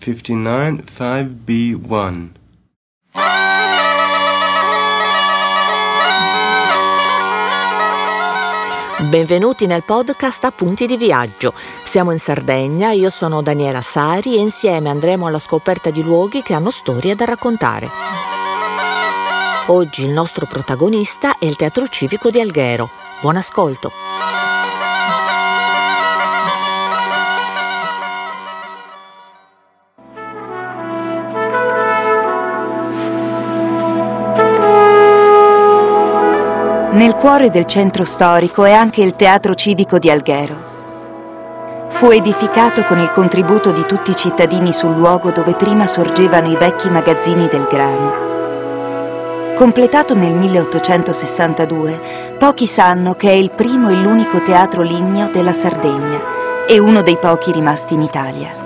59 5B1. Benvenuti nel podcast Appunti di viaggio. Siamo in Sardegna, io sono Daniela Sari e insieme andremo alla scoperta di luoghi che hanno storie da raccontare. Oggi il nostro protagonista è il Teatro Civico di Alghero. Buon ascolto. Nel cuore del centro storico è anche il Teatro Civico di Alghero. Fu edificato con il contributo di tutti i cittadini sul luogo dove prima sorgevano i vecchi magazzini del grano. Completato nel 1862, pochi sanno che è il primo e l'unico teatro ligneo della Sardegna e uno dei pochi rimasti in Italia.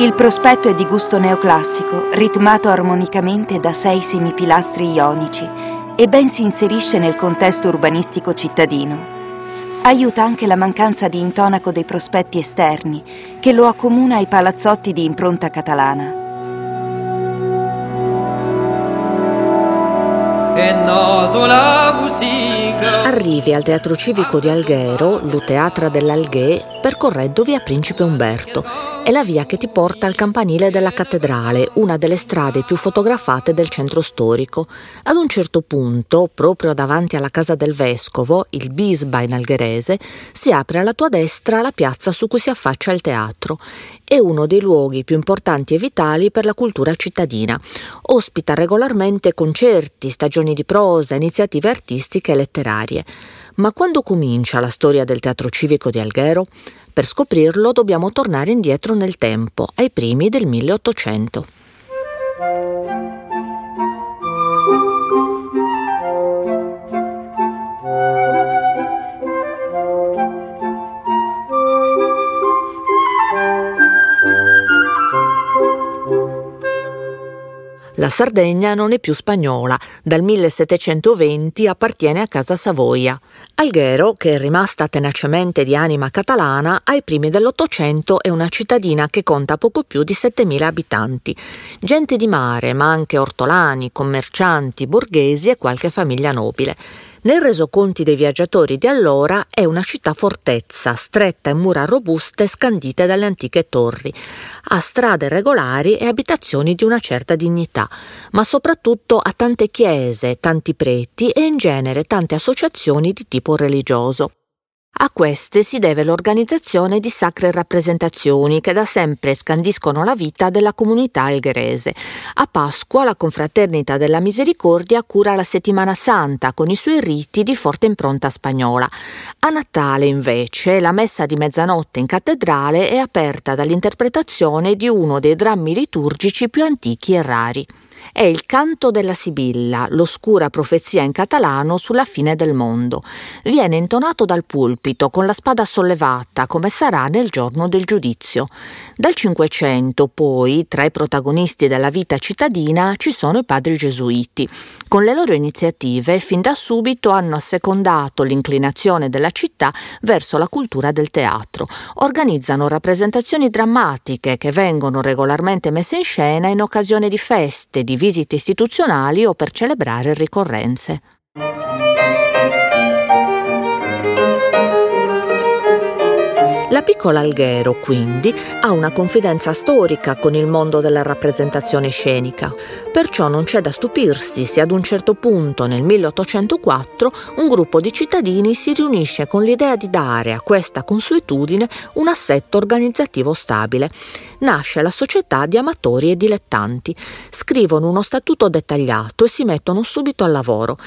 Il prospetto è di gusto neoclassico, ritmato armonicamente da sei semipilastri ionici e ben si inserisce nel contesto urbanistico cittadino. Aiuta anche la mancanza di intonaco dei prospetti esterni, che lo accomuna ai palazzotti di impronta catalana. Arrivi al Teatro Civico di Alghero, lo Teatra dell'Alghè, percorrendo via Principe Umberto. È la via che ti porta al campanile della cattedrale, una delle strade più fotografate del centro storico. Ad un certo punto, proprio davanti alla casa del vescovo, il Bisba in algherese, si apre alla tua destra la piazza su cui si affaccia il teatro. È uno dei luoghi più importanti e vitali per la cultura cittadina. Ospita regolarmente concerti, stagioni di prosa, iniziative artistiche e letterarie. Ma quando comincia la storia del teatro civico di Alghero? Per scoprirlo dobbiamo tornare indietro nel tempo, ai primi del 1800. La Sardegna non è più spagnola, dal 1720 appartiene a Casa Savoia. Alghero, che è rimasta tenacemente di anima catalana, ai primi dell'Ottocento è una cittadina che conta poco più di 7.000 abitanti. Gente di mare, ma anche ortolani, commercianti, borghesi e qualche famiglia nobile. Nei resoconti dei viaggiatori di allora è una città fortezza, stretta e mura robuste scandite dalle antiche torri. Ha strade regolari e abitazioni di una certa dignità, ma soprattutto ha tante chiese, tanti preti e in genere tante associazioni di tipo religioso. A queste si deve l'organizzazione di sacre rappresentazioni che da sempre scandiscono la vita della comunità algherese. A Pasqua la Confraternita della Misericordia cura la Settimana Santa con i suoi riti di forte impronta spagnola. A Natale invece la messa di mezzanotte in cattedrale è aperta dall'interpretazione di uno dei drammi liturgici più antichi e rari è il canto della Sibilla, l'oscura profezia in catalano sulla fine del mondo. Viene intonato dal pulpito con la spada sollevata, come sarà nel giorno del giudizio. Dal Cinquecento, poi, tra i protagonisti della vita cittadina ci sono i padri gesuiti. Con le loro iniziative, fin da subito hanno assecondato l'inclinazione della città verso la cultura del teatro. Organizzano rappresentazioni drammatiche che vengono regolarmente messe in scena in occasione di feste, di visite istituzionali o per celebrare ricorrenze. La piccola Alghero, quindi, ha una confidenza storica con il mondo della rappresentazione scenica, perciò non c'è da stupirsi se ad un certo punto, nel 1804, un gruppo di cittadini si riunisce con l'idea di dare a questa consuetudine un assetto organizzativo stabile. Nasce la società di amatori e dilettanti, scrivono uno statuto dettagliato e si mettono subito al lavoro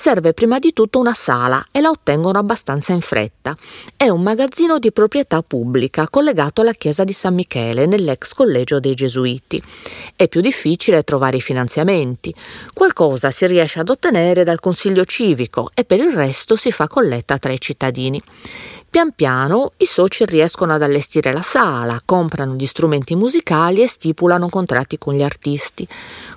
serve prima di tutto una sala e la ottengono abbastanza in fretta. È un magazzino di proprietà pubblica collegato alla chiesa di San Michele nell'ex collegio dei Gesuiti. È più difficile trovare i finanziamenti. Qualcosa si riesce ad ottenere dal consiglio civico e per il resto si fa colletta tra i cittadini. Pian piano i soci riescono ad allestire la sala, comprano gli strumenti musicali e stipulano contratti con gli artisti.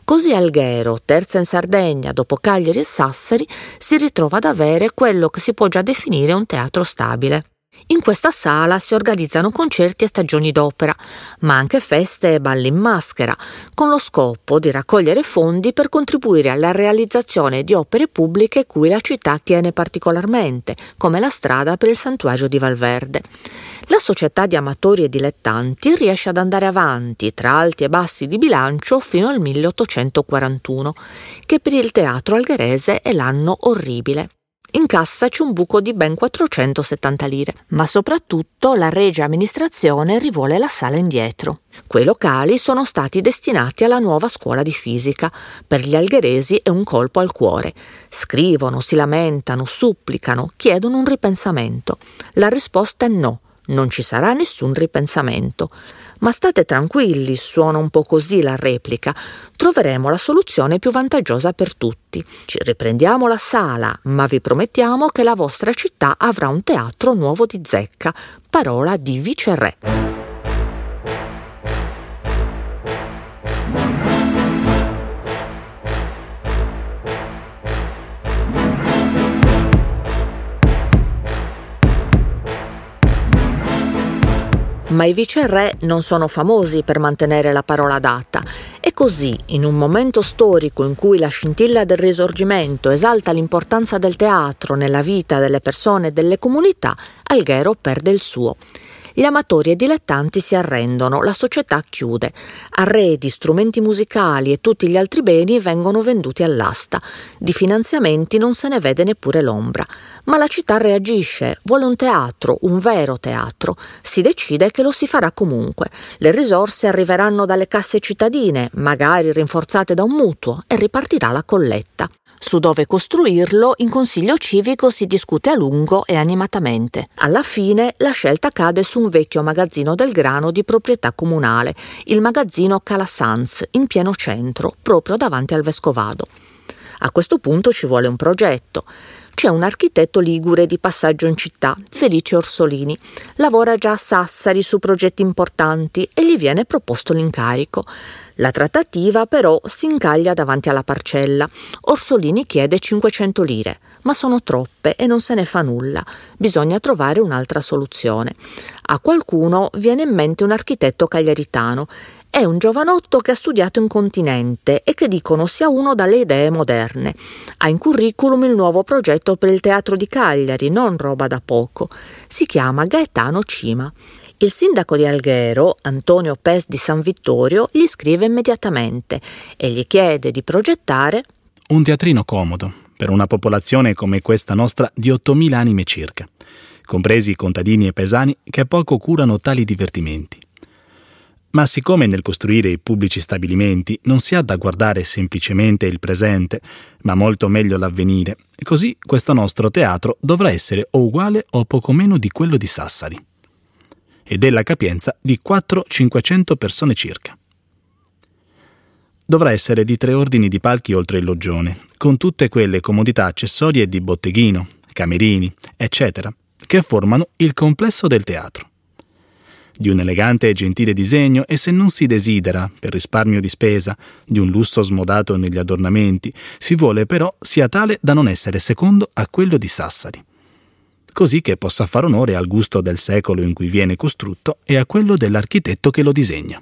Così Alghero, terza in Sardegna dopo Cagliari e Sassari, si ritrova ad avere quello che si può già definire un teatro stabile. In questa sala si organizzano concerti e stagioni d'opera, ma anche feste e balli in maschera, con lo scopo di raccogliere fondi per contribuire alla realizzazione di opere pubbliche cui la città tiene particolarmente, come la strada per il santuario di Valverde. La società di amatori e dilettanti riesce ad andare avanti tra alti e bassi di bilancio fino al 1841, che per il teatro algherese è l'anno orribile. In cassa c'è un buco di ben 470 lire, ma soprattutto la regia amministrazione rivuole la sala indietro. Quei locali sono stati destinati alla nuova scuola di fisica. Per gli algheresi è un colpo al cuore. Scrivono, si lamentano, supplicano, chiedono un ripensamento. La risposta è no, non ci sarà nessun ripensamento. Ma state tranquilli, suona un po' così la replica. Troveremo la soluzione più vantaggiosa per tutti. Ci riprendiamo la sala, ma vi promettiamo che la vostra città avrà un teatro nuovo di zecca. Parola di viceré. Ma i viceré non sono famosi per mantenere la parola data. E così, in un momento storico in cui la scintilla del risorgimento esalta l'importanza del teatro nella vita delle persone e delle comunità, Alghero perde il suo. Gli amatori e dilettanti si arrendono, la società chiude. Arredi, strumenti musicali e tutti gli altri beni vengono venduti all'asta. Di finanziamenti non se ne vede neppure l'ombra. Ma la città reagisce, vuole un teatro, un vero teatro. Si decide che lo si farà comunque. Le risorse arriveranno dalle casse cittadine, magari rinforzate da un mutuo, e ripartirà la colletta. Su dove costruirlo in consiglio civico si discute a lungo e animatamente. Alla fine la scelta cade su un vecchio magazzino del grano di proprietà comunale, il magazzino Calasanz, in pieno centro, proprio davanti al Vescovado. A questo punto ci vuole un progetto. C'è un architetto ligure di passaggio in città, Felice Orsolini. Lavora già a Sassari su progetti importanti e gli viene proposto l'incarico. La trattativa però si incaglia davanti alla parcella. Orsolini chiede 500 lire, ma sono troppe e non se ne fa nulla. Bisogna trovare un'altra soluzione. A qualcuno viene in mente un architetto cagliaritano. È un giovanotto che ha studiato in continente e che dicono sia uno dalle idee moderne. Ha in curriculum il nuovo progetto per il teatro di Cagliari, non roba da poco. Si chiama Gaetano Cima. Il sindaco di Alghero, Antonio Pes di San Vittorio, gli scrive immediatamente e gli chiede di progettare un teatrino comodo per una popolazione come questa nostra di 8.000 anime circa, compresi i contadini e pesani che poco curano tali divertimenti. Ma siccome nel costruire i pubblici stabilimenti non si ha da guardare semplicemente il presente, ma molto meglio l'avvenire, così questo nostro teatro dovrà essere o uguale o poco meno di quello di Sassari e della capienza di 400-500 persone circa. Dovrà essere di tre ordini di palchi oltre il loggione, con tutte quelle comodità accessorie di botteghino, camerini, eccetera, che formano il complesso del teatro. Di un elegante e gentile disegno e se non si desidera, per risparmio di spesa, di un lusso smodato negli adornamenti, si vuole però sia tale da non essere secondo a quello di Sassari così che possa far onore al gusto del secolo in cui viene costrutto e a quello dell'architetto che lo disegna.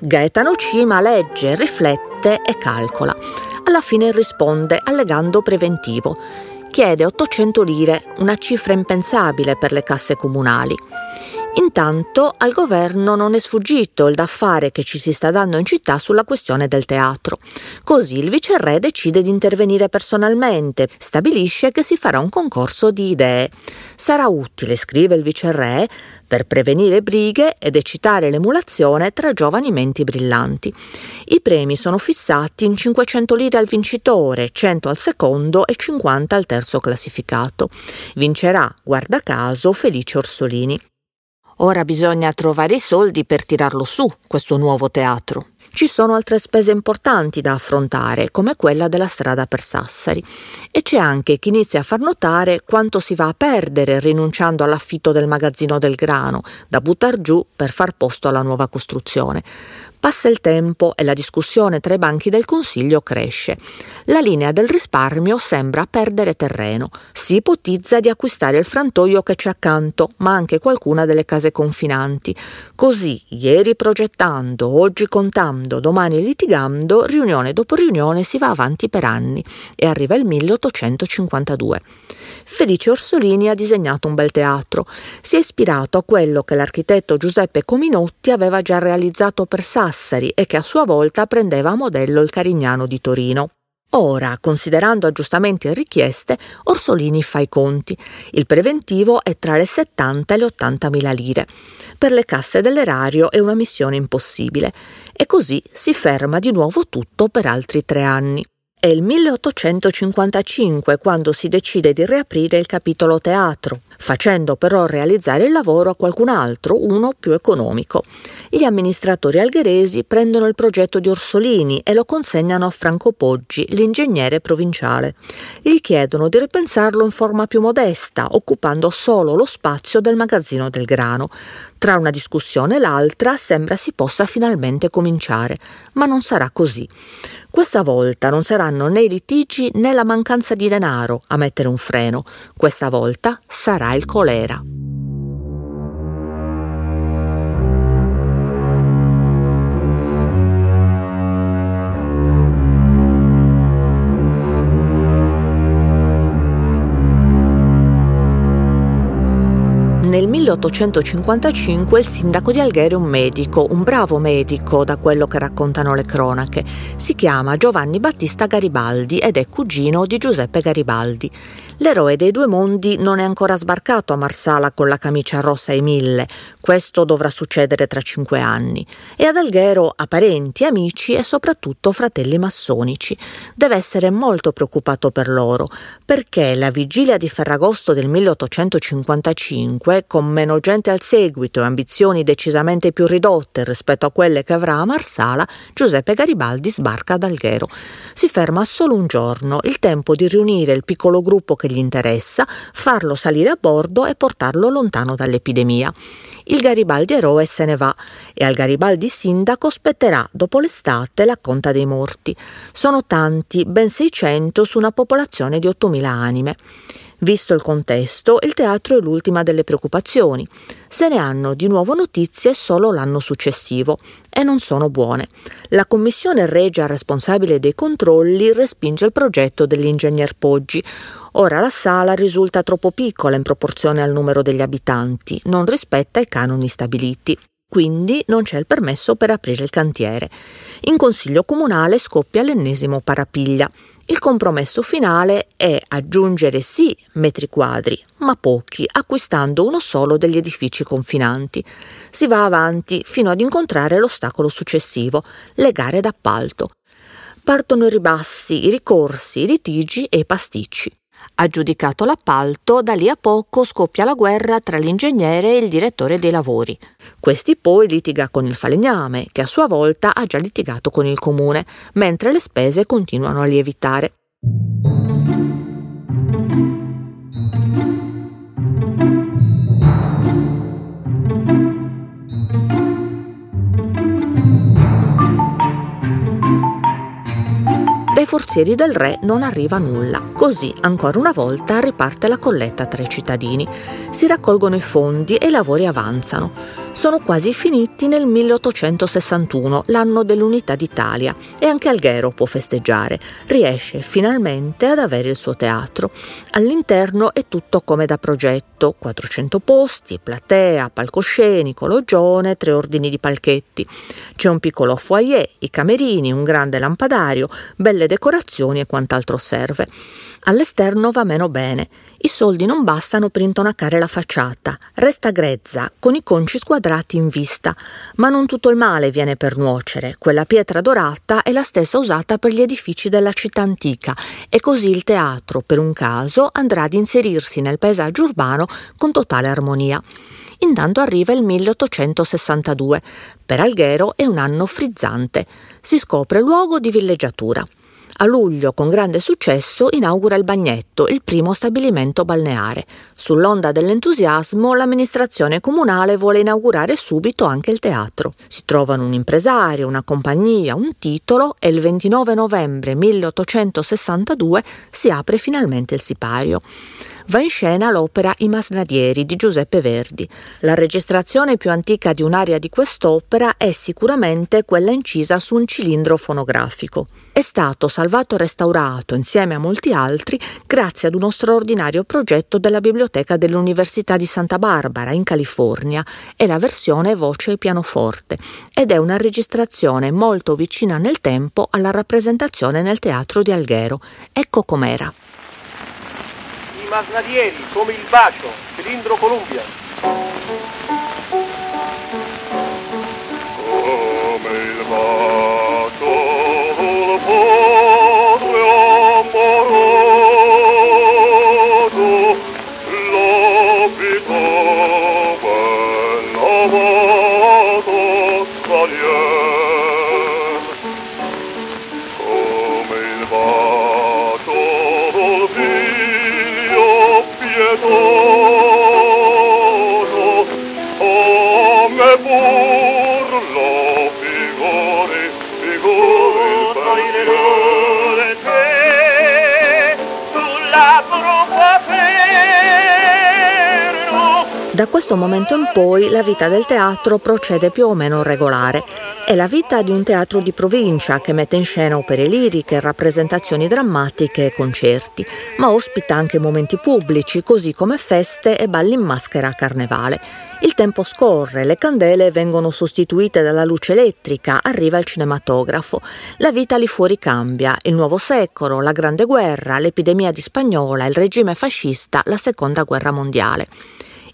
Gaetano Cima legge, riflette e calcola. Alla fine risponde allegando preventivo chiede 800 lire, una cifra impensabile per le casse comunali. Intanto al governo non è sfuggito il da fare che ci si sta dando in città sulla questione del teatro. Così il viceré decide di intervenire personalmente, stabilisce che si farà un concorso di idee. Sarà utile, scrive il viceré, per prevenire brighe ed eccitare l'emulazione tra giovani menti brillanti. I premi sono fissati in 500 lire al vincitore, 100 al secondo e 50 al terzo classificato. Vincerà, guarda caso, Felice Orsolini. Ora bisogna trovare i soldi per tirarlo su, questo nuovo teatro. Ci sono altre spese importanti da affrontare, come quella della strada per Sassari, e c'è anche chi inizia a far notare quanto si va a perdere rinunciando all'affitto del magazzino del grano, da buttar giù per far posto alla nuova costruzione. Passa il tempo e la discussione tra i banchi del Consiglio cresce. La linea del risparmio sembra perdere terreno. Si ipotizza di acquistare il frantoio che c'è accanto, ma anche qualcuna delle case confinanti. Così, ieri progettando, oggi contando, domani litigando, riunione dopo riunione si va avanti per anni e arriva il 1852. Felice Orsolini ha disegnato un bel teatro. Si è ispirato a quello che l'architetto Giuseppe Cominotti aveva già realizzato per Sassari e che a sua volta prendeva a modello il Carignano di Torino. Ora, considerando aggiustamenti e richieste, Orsolini fa i conti. Il preventivo è tra le 70 e le 80 mila lire. Per le casse dell'erario è una missione impossibile. E così si ferma di nuovo tutto per altri tre anni. È il 1855 quando si decide di riaprire il capitolo teatro, facendo però realizzare il lavoro a qualcun altro, uno più economico. Gli amministratori algheresi prendono il progetto di Orsolini e lo consegnano a Franco Poggi, l'ingegnere provinciale. Gli chiedono di ripensarlo in forma più modesta, occupando solo lo spazio del magazzino del grano. Tra una discussione e l'altra sembra si possa finalmente cominciare, ma non sarà così. Questa volta non saranno né i litigi né la mancanza di denaro a mettere un freno, questa volta sarà il colera. Nel 1855 il sindaco di Alghero è un medico, un bravo medico da quello che raccontano le cronache. Si chiama Giovanni Battista Garibaldi ed è cugino di Giuseppe Garibaldi. L'eroe dei due mondi non è ancora sbarcato a Marsala con la camicia rossa e mille, questo dovrà succedere tra cinque anni, e ad Alghero ha parenti, amici e soprattutto fratelli massonici. Deve essere molto preoccupato per loro, perché la vigilia di Ferragosto del 1855, con meno gente al seguito e ambizioni decisamente più ridotte rispetto a quelle che avrà a Marsala, Giuseppe Garibaldi sbarca ad Alghero. Si ferma solo un giorno, il tempo di riunire il piccolo gruppo che che gli interessa, farlo salire a bordo e portarlo lontano dall'epidemia. Il Garibaldi eroe se ne va e al Garibaldi sindaco spetterà dopo l'estate la conta dei morti. Sono tanti, ben 600 su una popolazione di 8.000 anime. Visto il contesto, il teatro è l'ultima delle preoccupazioni. Se ne hanno di nuovo notizie solo l'anno successivo e non sono buone. La commissione regia responsabile dei controlli respinge il progetto dell'ingegner Poggi. Ora la sala risulta troppo piccola in proporzione al numero degli abitanti, non rispetta i canoni stabiliti quindi non c'è il permesso per aprire il cantiere. In consiglio comunale scoppia l'ennesimo parapiglia. Il compromesso finale è aggiungere sì metri quadri, ma pochi, acquistando uno solo degli edifici confinanti. Si va avanti fino ad incontrare l'ostacolo successivo, le gare d'appalto. Partono i ribassi, i ricorsi, i litigi e i pasticci. Aggiudicato l'appalto, da lì a poco scoppia la guerra tra l'ingegnere e il direttore dei lavori. Questi poi litiga con il falegname, che a sua volta ha già litigato con il comune, mentre le spese continuano a lievitare. Dai forzieri del re non arriva nulla. Così, ancora una volta, riparte la colletta tra i cittadini. Si raccolgono i fondi e i lavori avanzano sono quasi finiti nel 1861, l'anno dell'Unità d'Italia, e anche Alghero può festeggiare. Riesce finalmente ad avere il suo teatro. All'interno è tutto come da progetto, 400 posti, platea, palcoscenico, loggione, tre ordini di palchetti. C'è un piccolo foyer, i camerini, un grande lampadario, belle decorazioni e quant'altro serve. All'esterno va meno bene. I soldi non bastano per intonacare la facciata. Resta grezza, con i conci squadrati in vista. Ma non tutto il male viene per nuocere. Quella pietra dorata è la stessa usata per gli edifici della città antica e così il teatro, per un caso, andrà ad inserirsi nel paesaggio urbano con totale armonia. Intanto arriva il 1862. Per Alghero è un anno frizzante. Si scopre luogo di villeggiatura. A luglio, con grande successo, inaugura il Bagnetto, il primo stabilimento balneare. Sull'onda dell'entusiasmo, l'amministrazione comunale vuole inaugurare subito anche il teatro. Si trovano un impresario, una compagnia, un titolo e il 29 novembre 1862 si apre finalmente il sipario va in scena l'opera I Masnadieri di Giuseppe Verdi. La registrazione più antica di un'aria di quest'opera è sicuramente quella incisa su un cilindro fonografico. È stato salvato e restaurato insieme a molti altri grazie ad uno straordinario progetto della biblioteca dell'Università di Santa Barbara in California e la versione voce e pianoforte ed è una registrazione molto vicina nel tempo alla rappresentazione nel teatro di Alghero. Ecco com'era masnadieri come il bacio, cilindro Columbia. Da questo momento in poi la vita del teatro procede più o meno regolare. È la vita di un teatro di provincia che mette in scena opere liriche, rappresentazioni drammatiche e concerti, ma ospita anche momenti pubblici, così come feste e balli in maschera a carnevale. Il tempo scorre, le candele vengono sostituite dalla luce elettrica, arriva il cinematografo. La vita lì fuori cambia, il nuovo secolo, la Grande Guerra, l'epidemia di Spagnola, il regime fascista, la Seconda Guerra Mondiale.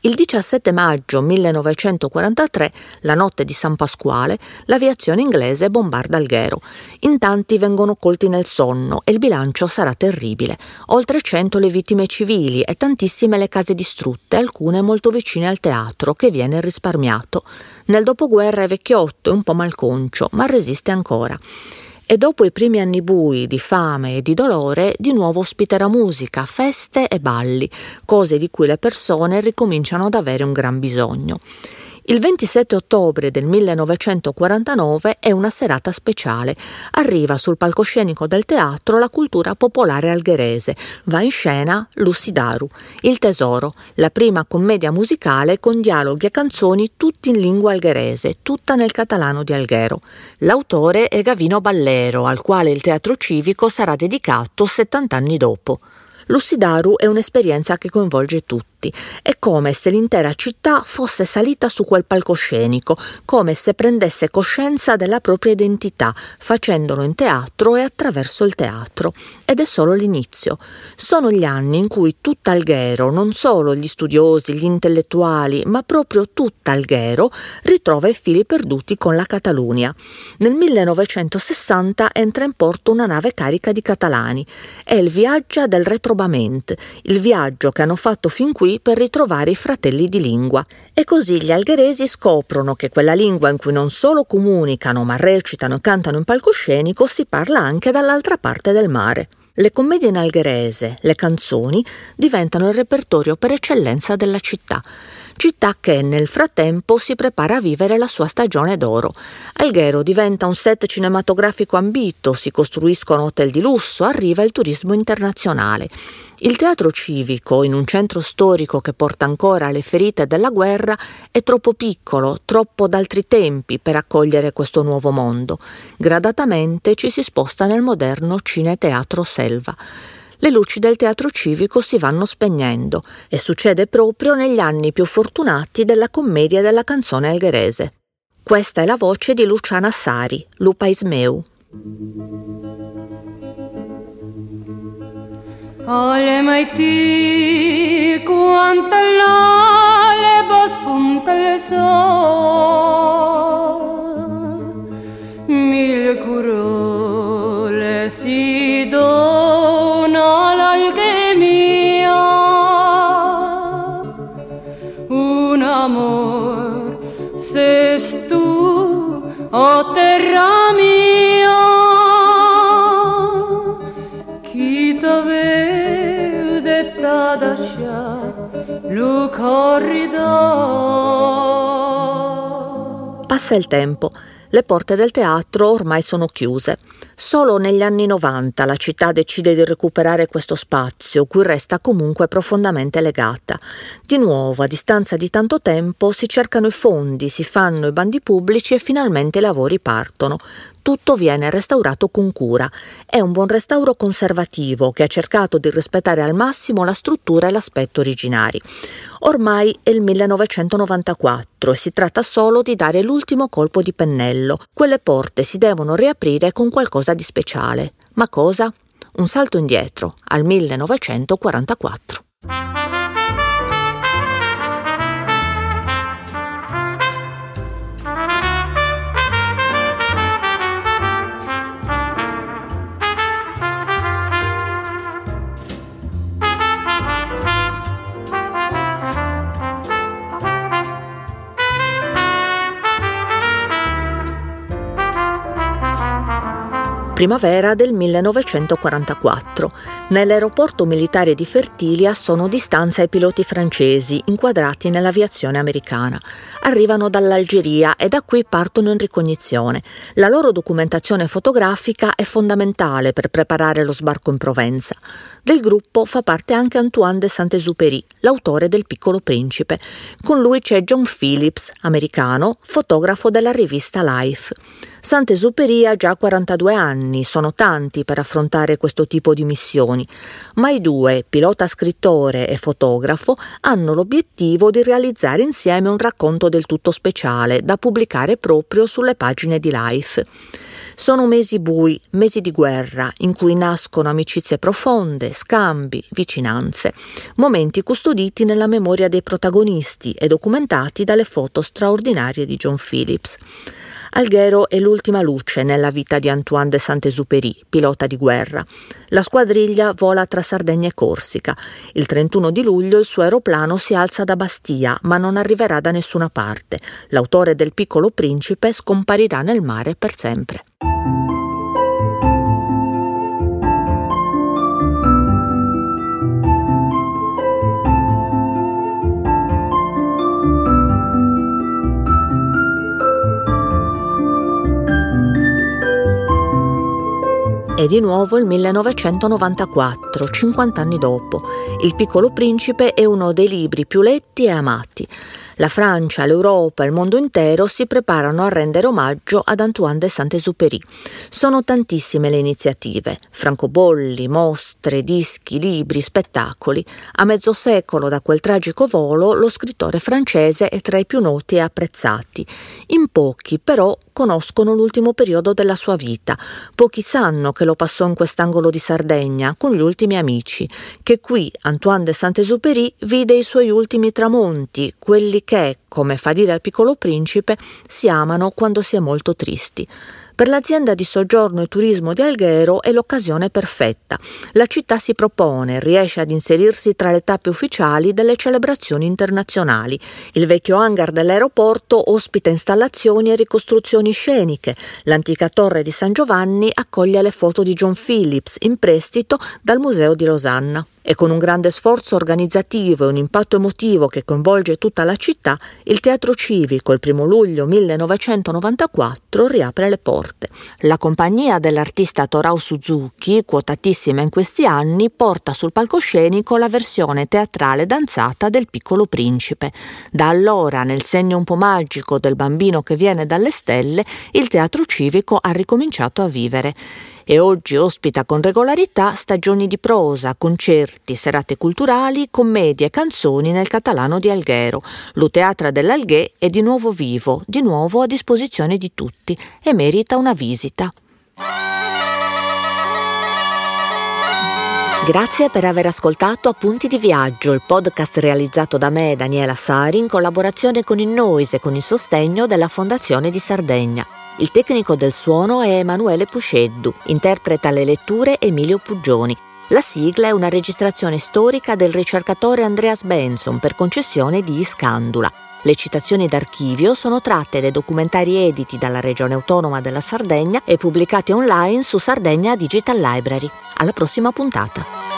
Il 17 maggio 1943, la notte di San Pasquale, l'aviazione inglese bombarda Alghero. In tanti vengono colti nel sonno e il bilancio sarà terribile. Oltre 100 le vittime civili e tantissime le case distrutte, alcune molto vicine al teatro, che viene risparmiato. Nel dopoguerra è vecchiotto e un po' malconcio, ma resiste ancora e dopo i primi anni bui di fame e di dolore di nuovo ospiterà musica, feste e balli, cose di cui le persone ricominciano ad avere un gran bisogno. Il 27 ottobre del 1949 è una serata speciale. Arriva sul palcoscenico del teatro la cultura popolare algherese. Va in scena Lucidaru, Il Tesoro, la prima commedia musicale con dialoghi e canzoni tutti in lingua algherese, tutta nel catalano di Alghero. L'autore è Gavino Ballero, al quale il teatro civico sarà dedicato 70 anni dopo. Lucidaru è un'esperienza che coinvolge tutti. È come se l'intera città fosse salita su quel palcoscenico, come se prendesse coscienza della propria identità, facendolo in teatro e attraverso il teatro. Ed è solo l'inizio. Sono gli anni in cui tutta Alghero, non solo gli studiosi, gli intellettuali, ma proprio tutta Alghero, ritrova i fili perduti con la Catalunya. Nel 1960 entra in porto una nave carica di catalani. È il viaggio del retrobament, il viaggio che hanno fatto fin qui per ritrovare i fratelli di lingua. E così gli algheresi scoprono che quella lingua in cui non solo comunicano, ma recitano e cantano in palcoscenico si parla anche dall'altra parte del mare. Le commedie in algherese, le canzoni, diventano il repertorio per eccellenza della città città che nel frattempo si prepara a vivere la sua stagione d'oro. Alghero diventa un set cinematografico ambito, si costruiscono hotel di lusso, arriva il turismo internazionale. Il teatro civico, in un centro storico che porta ancora le ferite della guerra, è troppo piccolo, troppo d'altri tempi per accogliere questo nuovo mondo. Gradatamente ci si sposta nel moderno cineteatro Selva le luci del teatro civico si vanno spegnendo e succede proprio negli anni più fortunati della commedia della canzone algherese. Questa è la voce di Luciana Sari, Lupa Ismeu. Alle mai ti quanto l'alba spunta il sol Passa il tempo. Le porte del teatro ormai sono chiuse. Solo negli anni 90 la città decide di recuperare questo spazio, cui resta comunque profondamente legata. Di nuovo, a distanza di tanto tempo, si cercano i fondi, si fanno i bandi pubblici e finalmente i lavori partono tutto viene restaurato con cura. È un buon restauro conservativo che ha cercato di rispettare al massimo la struttura e l'aspetto originari. Ormai è il 1994 e si tratta solo di dare l'ultimo colpo di pennello. Quelle porte si devono riaprire con qualcosa di speciale. Ma cosa? Un salto indietro, al 1944. Primavera del 1944. Nell'aeroporto militare di Fertilia sono di stanza i piloti francesi inquadrati nell'aviazione americana. Arrivano dall'Algeria e da qui partono in ricognizione. La loro documentazione fotografica è fondamentale per preparare lo sbarco in Provenza. Del gruppo fa parte anche Antoine de Saint-Exupéry, l'autore del Piccolo Principe. Con lui c'è John Phillips, americano, fotografo della rivista Life. Saint-Exupéry ha già 42 anni, sono tanti per affrontare questo tipo di missioni, ma i due, pilota scrittore e fotografo, hanno l'obiettivo di realizzare insieme un racconto del tutto speciale da pubblicare proprio sulle pagine di Life. Sono mesi bui, mesi di guerra, in cui nascono amicizie profonde, scambi, vicinanze, momenti custoditi nella memoria dei protagonisti e documentati dalle foto straordinarie di John Phillips. Alghero è l'ultima luce nella vita di Antoine de Saint-Exupéry, pilota di guerra. La squadriglia vola tra Sardegna e Corsica. Il 31 di luglio il suo aeroplano si alza da Bastia, ma non arriverà da nessuna parte. L'autore del Piccolo Principe scomparirà nel mare per sempre. E di nuovo il 1994, 50 anni dopo. Il piccolo principe è uno dei libri più letti e amati. La Francia, l'Europa il mondo intero si preparano a rendere omaggio ad Antoine de Saint-Exupéry. Sono tantissime le iniziative, francobolli, mostre, dischi, libri, spettacoli. A mezzo secolo da quel tragico volo lo scrittore francese è tra i più noti e apprezzati. In pochi però conoscono l'ultimo periodo della sua vita. Pochi sanno che lo passò in quest'angolo di Sardegna con gli ultimi amici, che qui Antoine de Saint-Exupéry vide i suoi ultimi tramonti, quelli che, come fa dire al piccolo principe, si amano quando si è molto tristi. Per l'azienda di soggiorno e turismo di Alghero è l'occasione perfetta. La città si propone, riesce ad inserirsi tra le tappe ufficiali delle celebrazioni internazionali. Il vecchio hangar dell'aeroporto ospita installazioni e ricostruzioni sceniche. L'antica torre di San Giovanni accoglie le foto di John Phillips in prestito dal Museo di Losanna e con un grande sforzo organizzativo e un impatto emotivo che coinvolge tutta la città, il Teatro Civico il primo luglio 1994 riapre le porte. La compagnia dell'artista Torao Suzuki, quotatissima in questi anni, porta sul palcoscenico la versione teatrale danzata del Piccolo Principe. Da allora, nel segno un po' magico del bambino che viene dalle stelle, il Teatro Civico ha ricominciato a vivere e oggi ospita con regolarità stagioni di prosa, concerti, serate culturali, commedie e canzoni nel catalano di Alghero. L'Uteatra dell'Alghè è di nuovo vivo, di nuovo a disposizione di tutti e merita una visita. Grazie per aver ascoltato Appunti di Viaggio, il podcast realizzato da me, Daniela Sari, in collaborazione con il Noise e con il sostegno della Fondazione di Sardegna. Il tecnico del suono è Emanuele Pusceddu, interpreta le letture Emilio Puggioni. La sigla è una registrazione storica del ricercatore Andreas Benson per concessione di Iscandula. Le citazioni d'archivio sono tratte dai documentari editi dalla Regione Autonoma della Sardegna e pubblicati online su Sardegna Digital Library. Alla prossima puntata.